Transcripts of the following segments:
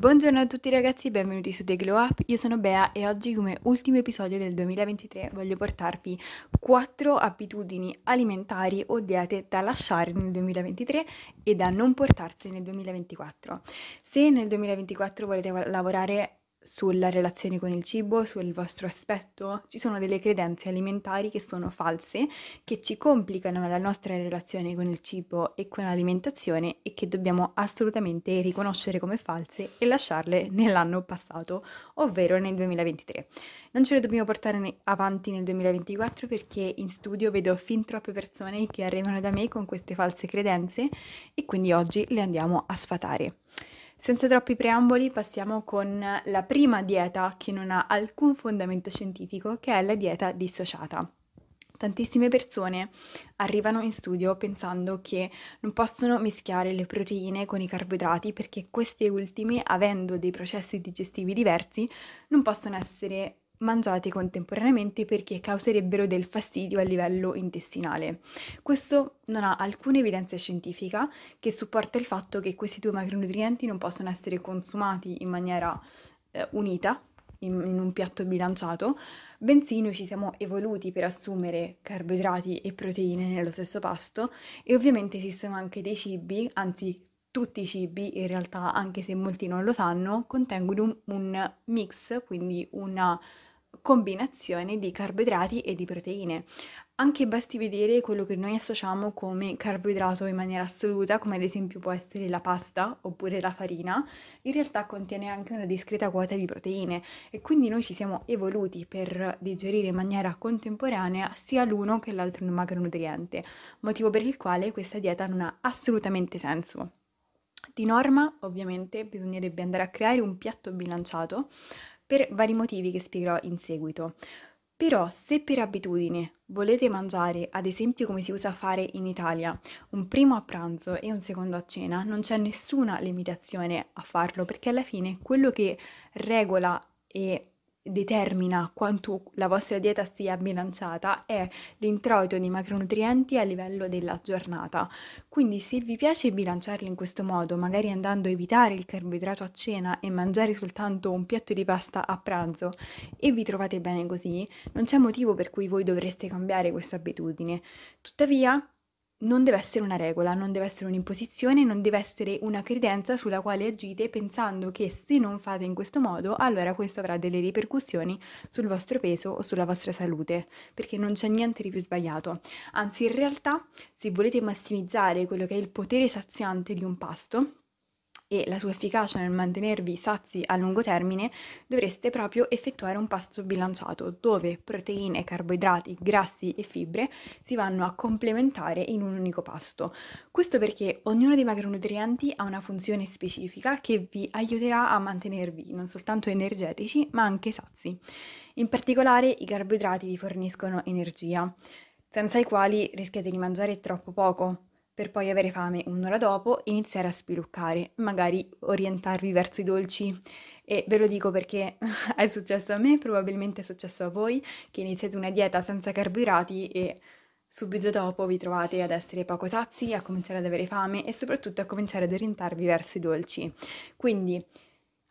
Buongiorno a tutti ragazzi, benvenuti su The Glow Up, io sono Bea e oggi come ultimo episodio del 2023 voglio portarvi 4 abitudini alimentari o diete da lasciare nel 2023 e da non portarsi nel 2024. Se nel 2024 volete lavorare sulla relazione con il cibo, sul vostro aspetto. Ci sono delle credenze alimentari che sono false, che ci complicano la nostra relazione con il cibo e con l'alimentazione e che dobbiamo assolutamente riconoscere come false e lasciarle nell'anno passato, ovvero nel 2023. Non ce le dobbiamo portare avanti nel 2024 perché in studio vedo fin troppe persone che arrivano da me con queste false credenze e quindi oggi le andiamo a sfatare. Senza troppi preamboli passiamo con la prima dieta che non ha alcun fondamento scientifico, che è la dieta dissociata. Tantissime persone arrivano in studio pensando che non possono mischiare le proteine con i carboidrati perché queste ultime, avendo dei processi digestivi diversi, non possono essere mangiati contemporaneamente perché causerebbero del fastidio a livello intestinale. Questo non ha alcuna evidenza scientifica che supporta il fatto che questi due macronutrienti non possono essere consumati in maniera eh, unita in, in, un piatto bilanciato, bensì noi ci siamo evoluti per assumere carboidrati e proteine nello stesso pasto e ovviamente esistono anche dei cibi, anzi tutti i cibi in realtà, anche se molti non lo sanno, contengono un, un mix, quindi una combinazione di carboidrati e di proteine. Anche basti vedere quello che noi associamo come carboidrato in maniera assoluta, come ad esempio può essere la pasta oppure la farina, in realtà contiene anche una discreta quota di proteine e quindi noi ci siamo evoluti per digerire in maniera contemporanea sia l'uno che l'altro macronutriente, motivo per il quale questa dieta non ha assolutamente senso. Di norma, ovviamente, bisognerebbe andare a creare un piatto bilanciato per vari motivi che spiegherò in seguito. Però se per abitudine volete mangiare, ad esempio come si usa fare in Italia, un primo a pranzo e un secondo a cena, non c'è nessuna limitazione a farlo perché alla fine quello che regola e determina quanto la vostra dieta sia bilanciata è l'introito di macronutrienti a livello della giornata. Quindi se vi piace bilanciarli in questo modo, magari andando a evitare il carboidrato a cena e mangiare soltanto un piatto di pasta a pranzo e vi trovate bene così, non c'è motivo per cui voi dovreste cambiare questa abitudine. Tuttavia, non deve essere una regola, non deve essere un'imposizione, non deve essere una credenza sulla quale agite pensando che se non fate in questo modo, allora questo avrà delle ripercussioni sul vostro peso o sulla vostra salute, perché non c'è niente di più sbagliato. Anzi, in realtà, se volete massimizzare quello che è il potere saziante di un pasto, e la sua efficacia nel mantenervi sazi a lungo termine, dovreste proprio effettuare un pasto bilanciato dove proteine, carboidrati, grassi e fibre si vanno a complementare in un unico pasto. Questo perché ognuno dei macronutrienti ha una funzione specifica che vi aiuterà a mantenervi non soltanto energetici ma anche sazi. In particolare i carboidrati vi forniscono energia, senza i quali rischiate di mangiare troppo poco, per poi avere fame un'ora dopo, iniziare a spiluccare, magari orientarvi verso i dolci. E ve lo dico perché è successo a me, probabilmente è successo a voi, che iniziate una dieta senza carboidrati e subito dopo vi trovate ad essere poco sazi, a cominciare ad avere fame e soprattutto a cominciare ad orientarvi verso i dolci. Quindi,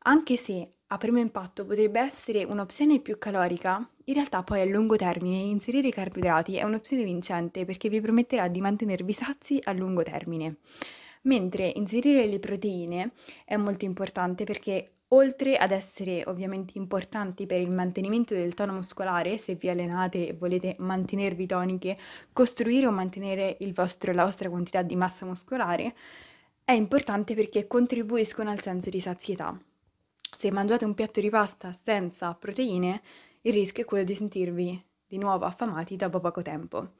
anche se a primo impatto potrebbe essere un'opzione più calorica, in realtà poi a lungo termine inserire i carboidrati è un'opzione vincente perché vi permetterà di mantenervi sazi a lungo termine. Mentre inserire le proteine è molto importante perché oltre ad essere ovviamente importanti per il mantenimento del tono muscolare, se vi allenate e volete mantenervi toniche, costruire o mantenere vostro, la vostra quantità di massa muscolare, è importante perché contribuiscono al senso di sazietà. Se mangiate un piatto di pasta senza proteine, il rischio è quello di sentirvi di nuovo affamati dopo poco tempo.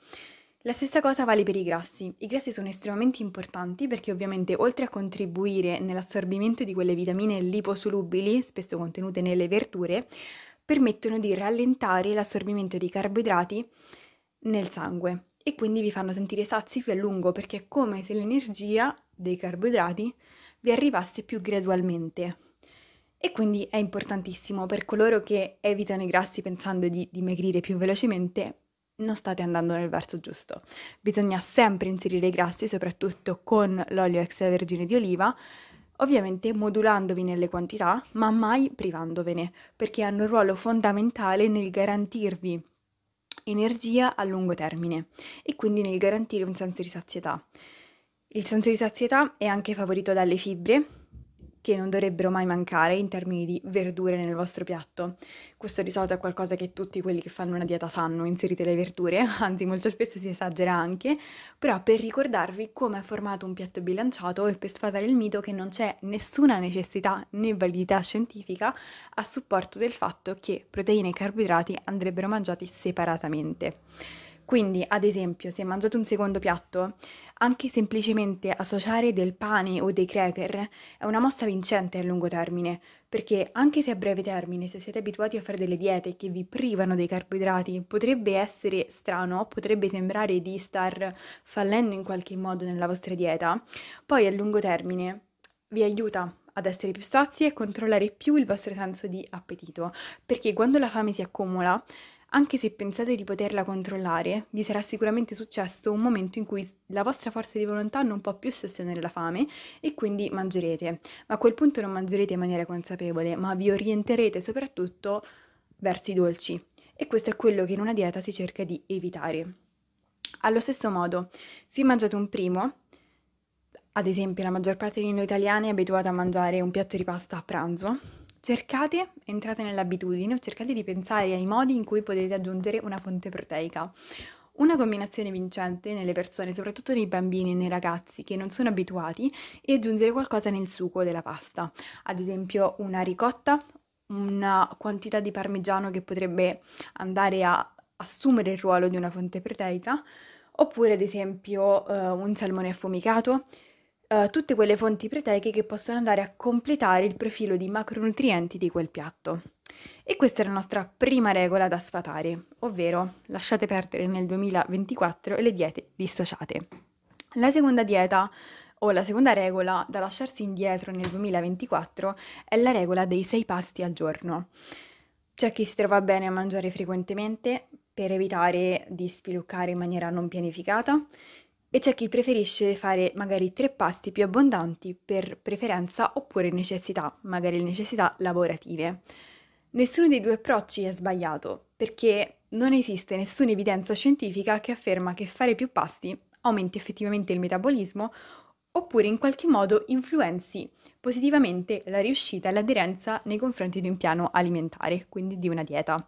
La stessa cosa vale per i grassi. I grassi sono estremamente importanti perché ovviamente oltre a contribuire nell'assorbimento di quelle vitamine liposolubili, spesso contenute nelle verdure, permettono di rallentare l'assorbimento di carboidrati nel sangue e quindi vi fanno sentire sazi più a lungo perché è come se l'energia dei carboidrati vi arrivasse più gradualmente. E quindi è importantissimo per coloro che evitano i grassi pensando di dimagrire più velocemente, non state andando nel verso giusto. Bisogna sempre inserire i grassi, soprattutto con l'olio extravergine di oliva, ovviamente modulandovi nelle quantità, ma mai privandovene, perché hanno un ruolo fondamentale nel garantirvi energia a lungo termine e quindi nel garantire un senso di sazietà. Il senso di sazietà è anche favorito dalle fibre, che non dovrebbero mai mancare in termini di verdure nel vostro piatto. Questo di solito è qualcosa che tutti quelli che fanno una dieta sanno, inserite le verdure, anzi molto spesso si esagera anche, però per ricordarvi come è formato un piatto bilanciato e per sfatare il mito che non c'è nessuna necessità né validità scientifica a supporto del fatto che proteine e carboidrati andrebbero mangiati separatamente. Quindi, ad esempio, se mangiate un secondo piatto, anche semplicemente associare del pane o dei cracker è una mossa vincente a lungo termine, perché anche se a breve termine, se siete abituati a fare delle diete che vi privano dei carboidrati, potrebbe essere strano, potrebbe sembrare di star fallendo in qualche modo nella vostra dieta, poi a lungo termine vi aiuta ad essere più sazi e controllare più il vostro senso di appetito, perché quando la fame si accumula anche se pensate di poterla controllare, vi sarà sicuramente successo un momento in cui la vostra forza di volontà non può più sostenere la fame e quindi mangerete. Ma a quel punto non mangerete in maniera consapevole, ma vi orienterete soprattutto verso i dolci. E questo è quello che in una dieta si cerca di evitare. Allo stesso modo, se mangiate un primo, ad esempio la maggior parte di noi italiani è abituata a mangiare un piatto di pasta a pranzo, cercate, entrate nell'abitudine, cercate di pensare ai modi in cui potete aggiungere una fonte proteica. Una combinazione vincente nelle persone, soprattutto nei bambini e nei ragazzi che non sono abituati, è aggiungere qualcosa nel sugo della pasta. Ad esempio una ricotta, una quantità di parmigiano che potrebbe andare a assumere il ruolo di una fonte proteica, oppure ad esempio uh, un salmone affumicato, uh, tutte quelle fonti proteiche che possono andare a completare il profilo di macronutrienti di quel piatto. E questa è la nostra prima regola da sfatare, ovvero lasciate perdere nel 2024 le diete dissociate. La seconda dieta o la seconda regola da lasciarsi indietro nel 2024 è la regola dei sei pasti al giorno. C'è chi si trova bene a mangiare frequentemente per evitare di spiluccare in maniera non pianificata e c'è chi preferisce fare magari tre pasti più abbondanti per preferenza oppure necessità, magari necessità lavorative. Nessuno dei due approcci è sbagliato, perché non esiste nessuna evidenza scientifica che afferma che fare più pasti aumenti effettivamente il metabolismo oppure in qualche modo influenzi positivamente la riuscita e l'aderenza nei confronti di un piano alimentare, quindi di una dieta.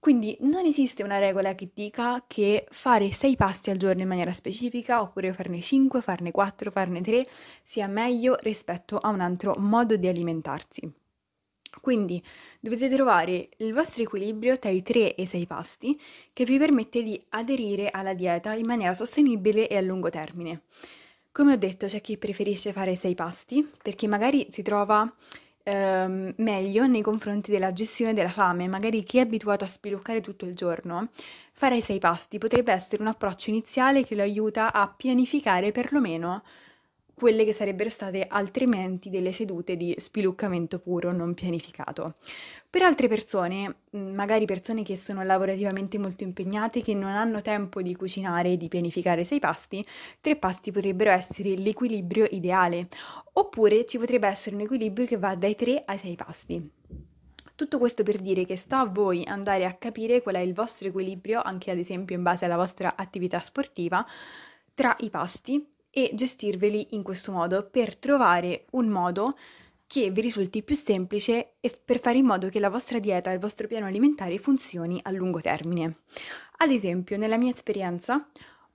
Quindi non esiste una regola che dica che fare sei pasti al giorno in maniera specifica, oppure farne 5, farne 4, farne 3, sia meglio rispetto a un altro modo di alimentarsi. Quindi dovete trovare il vostro equilibrio tra i 3 e i 6 pasti che vi permette di aderire alla dieta in maniera sostenibile e a lungo termine. Come ho detto, c'è chi preferisce fare 6 pasti perché magari si trova ehm, meglio nei confronti della gestione della fame. Magari chi è abituato a spiluccare tutto il giorno, fare sei pasti potrebbe essere un approccio iniziale che lo aiuta a pianificare perlomeno quelle che sarebbero state altrimenti delle sedute di spiluccamento puro non pianificato. Per altre persone, mm, magari persone che sono lavorativamente molto impegnate, che non hanno tempo di cucinare e di pianificare sei pasti, tre pasti potrebbero essere l'equilibrio ideale, oppure ci potrebbe essere un equilibrio che va dai tre ai sei pasti. Tutto questo per dire che sta a voi andare a capire qual è il vostro equilibrio, anche ad esempio in base alla vostra attività sportiva, tra i pasti e gestirveli in questo modo per trovare un modo che vi risulti più semplice e per fare in modo che la vostra dieta il vostro piano alimentare funzioni a lungo termine. Ad esempio, nella mia esperienza,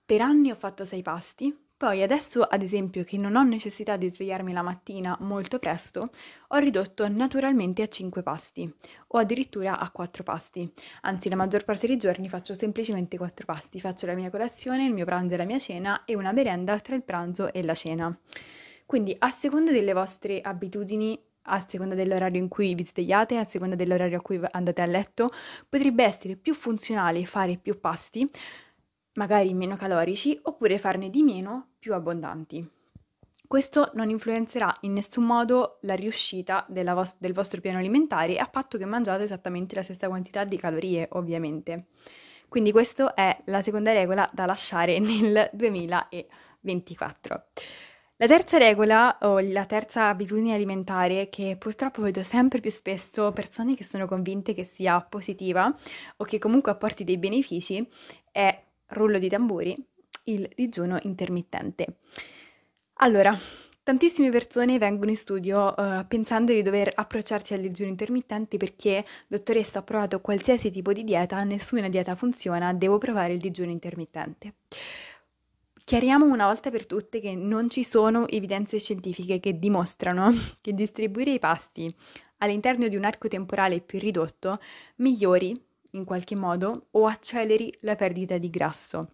per anni ho fatto sei pasti, poi adesso, ad esempio, che non ho necessità di svegliarmi la mattina molto presto, ho ridotto naturalmente a 5 pasti o addirittura a 4 pasti. Anzi, la maggior parte dei giorni faccio semplicemente 4 pasti. Faccio la mia colazione, il mio pranzo e la mia cena e una merenda tra il pranzo e la cena. Quindi, a seconda delle vostre abitudini a seconda dell'orario in cui vi svegliate, a seconda dell'orario a cui andate a letto, potrebbe essere più funzionale fare più pasti, magari meno calorici, oppure farne di meno più abbondanti. Questo non influenzerà in nessun modo la riuscita vos- del vostro piano alimentare a patto che mangiate esattamente la stessa quantità di calorie, ovviamente. Quindi questa è la seconda regola da lasciare nel 2024. La terza regola o la terza abitudine alimentare che purtroppo vedo sempre più spesso persone che sono convinte che sia positiva o che comunque apporti dei benefici è, rullo di tamburi, il digiuno intermittente. Allora, tantissime persone vengono in studio uh, pensando di dover approcciarsi al digiuno intermittente perché, dottoressa, ho provato qualsiasi tipo di dieta, nessuna dieta funziona, devo provare il digiuno intermittente. Chiariamo una volta per tutte che non ci sono evidenze scientifiche che dimostrano che distribuire i pasti all'interno di un arco temporale più ridotto migliori in qualche modo o acceleri la perdita di grasso.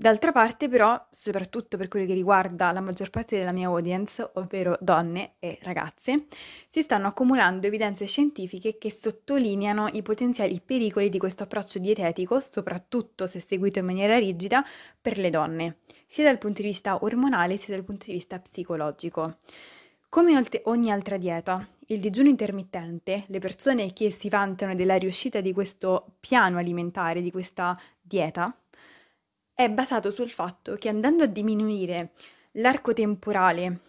D'altra parte però, soprattutto per quello che riguarda la maggior parte della mia audience, ovvero donne e ragazze, si stanno accumulando evidenze scientifiche che sottolineano i potenziali pericoli di questo approccio dietetico, soprattutto se seguito in maniera rigida, per le donne, sia dal punto di vista ormonale sia dal punto di vista psicologico. Come ogni altra dieta, il digiuno intermittente, le persone che si vantano della riuscita di questo piano alimentare, di questa dieta, è basato sul fatto che andando a diminuire l'arco temporale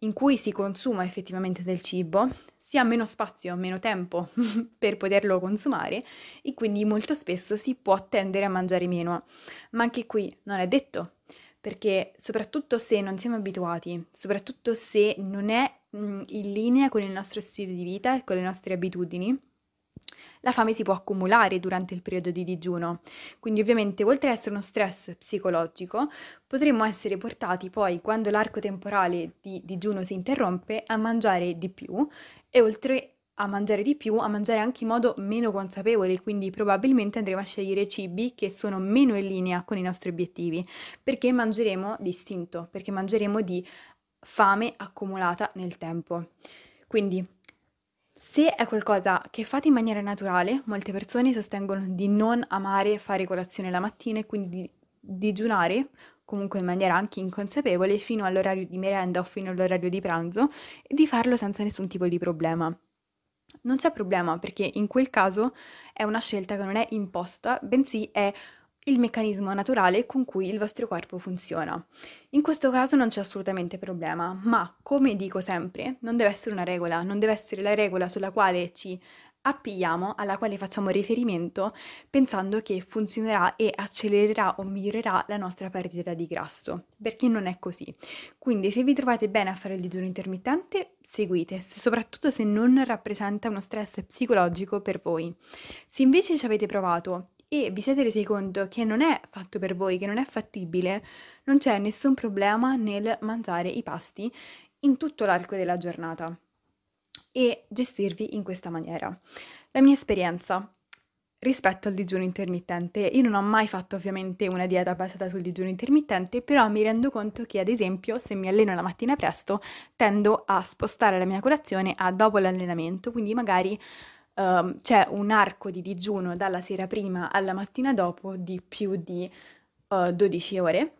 in cui si consuma effettivamente del cibo, si ha meno spazio, meno tempo per poterlo consumare e quindi molto spesso si può tendere a mangiare meno. Ma anche qui non è detto, perché soprattutto se non siamo abituati, soprattutto se non è in linea con il nostro stile di vita e con le nostre abitudini, la fame si può accumulare durante il periodo di digiuno, quindi ovviamente oltre ad essere uno stress psicologico, potremmo essere portati poi, quando l'arco temporale di digiuno si interrompe, a mangiare di più e oltre a mangiare di più, a mangiare anche in modo meno consapevole, quindi probabilmente andremo a scegliere cibi che sono meno in linea con i nostri obiettivi, perché mangeremo distinto, perché mangeremo di fame accumulata nel tempo. Quindi se è qualcosa che fate in maniera naturale, molte persone sostengono di non amare fare colazione la mattina e quindi di digiunare, comunque in maniera anche inconsapevole, fino all'orario di merenda o fino all'orario di pranzo e di farlo senza nessun tipo di problema. Non c'è problema perché in quel caso è una scelta che non è imposta, bensì è il meccanismo naturale con cui il vostro corpo funziona. In questo caso non c'è assolutamente problema, ma come dico sempre, non deve essere una regola, non deve essere la regola sulla quale ci appigliamo, alla quale facciamo riferimento, pensando che funzionerà e accelererà o migliorerà la nostra perdita di grasso, perché non è così. Quindi se vi trovate bene a fare il digiuno intermittente, seguite, soprattutto se non rappresenta uno stress psicologico per voi. Se invece ci avete provato e vi siete resi conto che non è fatto per voi, che non è fattibile, non c'è nessun problema nel mangiare i pasti in tutto l'arco della giornata e gestirvi in questa maniera. La mia esperienza rispetto al digiuno intermittente, io non ho mai fatto ovviamente una dieta basata sul digiuno intermittente, però mi rendo conto che ad esempio se mi alleno la mattina presto tendo a spostare la mia colazione a dopo l'allenamento, quindi magari uh, c'è un arco di digiuno dalla sera prima alla mattina dopo di più di uh, eh, 12 ore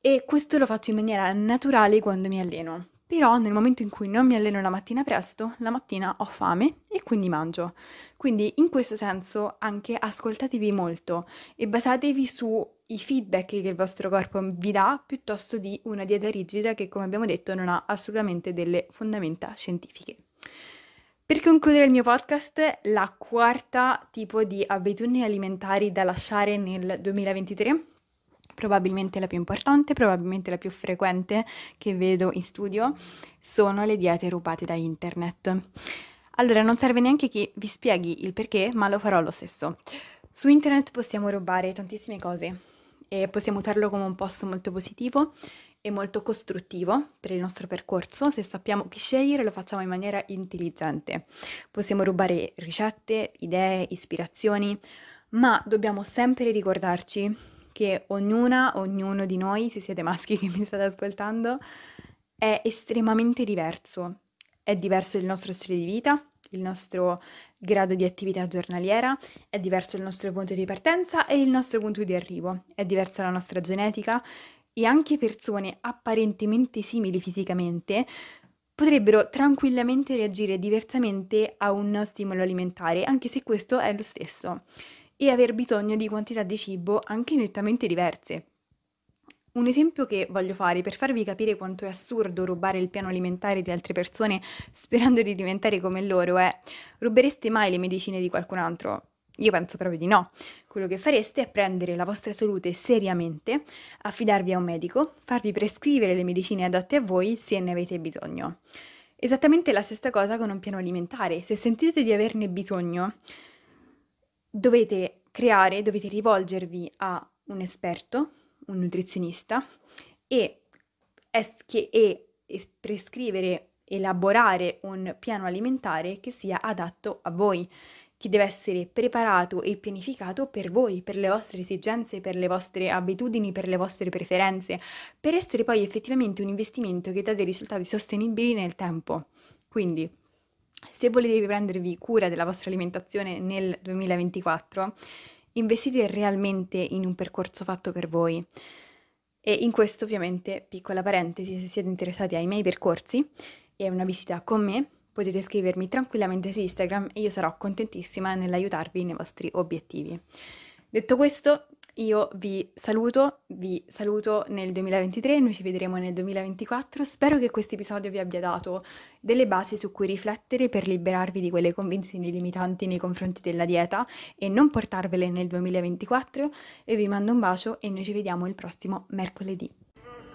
e questo lo faccio in maniera naturale quando mi alleno. Però nel momento in cui non mi alleno la mattina presto, la mattina ho fame e quindi mangio. Quindi in questo senso anche ascoltatevi molto e basatevi sui feedback che il vostro corpo vi dà piuttosto di una dieta rigida che come abbiamo detto non ha assolutamente delle fondamenta scientifiche. Per concludere il mio podcast, la quarta tipo di abitudini alimentari da lasciare nel 2023, probabilmente la più importante, probabilmente la più frequente che vedo in studio, sono le diete rubate da internet. Allora, non serve neanche che vi spieghi il perché, ma lo farò lo stesso. Su internet possiamo rubare tantissime cose e possiamo usarlo come un posto molto positivo e molto costruttivo per il nostro percorso. Se sappiamo che scegliere lo facciamo in maniera intelligente. Possiamo rubare ricette, idee, ispirazioni, ma dobbiamo sempre ricordarci che ognuna, ognuno di noi, se siete maschi che mi state ascoltando, è estremamente diverso È diverso il nostro stile di vita, il nostro grado di attività giornaliera, è diverso il nostro punto di partenza e il nostro punto di arrivo, è diversa la nostra genetica e anche persone apparentemente simili fisicamente potrebbero tranquillamente reagire diversamente a un stimolo alimentare, anche se questo è lo stesso, e aver bisogno di quantità di cibo anche nettamente diverse. Un esempio che voglio fare per farvi capire quanto è assurdo rubare il piano alimentare di altre persone sperando di diventare come loro è rubereste mai le medicine di qualcun altro? Io penso proprio di no. Quello che fareste è prendere la vostra salute seriamente, affidarvi a un medico, farvi prescrivere le medicine adatte a voi se ne avete bisogno. Esattamente la stessa cosa con un piano alimentare. Se sentite di averne bisogno, dovete creare, dovete rivolgervi a un esperto un nutrizionista e, esche- e prescrivere, elaborare un piano alimentare che sia adatto a voi, che deve essere preparato e pianificato per voi, per le vostre esigenze, per le vostre abitudini, per le vostre preferenze, per essere poi effettivamente un investimento che dà dei risultati sostenibili nel tempo. Quindi, se volete prendervi cura della vostra alimentazione nel 2024, investire realmente in un percorso fatto per voi. E in questo ovviamente, piccola parentesi, se siete interessati ai miei percorsi e a una visita con me, potete scrivermi tranquillamente su Instagram e io sarò contentissima nell'aiutarvi nei vostri obiettivi. Detto questo, io vi saluto, vi saluto nel 2023, noi ci vedremo nel 2024. Spero che questo episodio vi abbia dato delle basi su cui riflettere per liberarvi di quelle convinzioni limitanti nei confronti della dieta e non portarvele nel 2024. E vi mando un bacio e noi ci vediamo il prossimo mercoledì.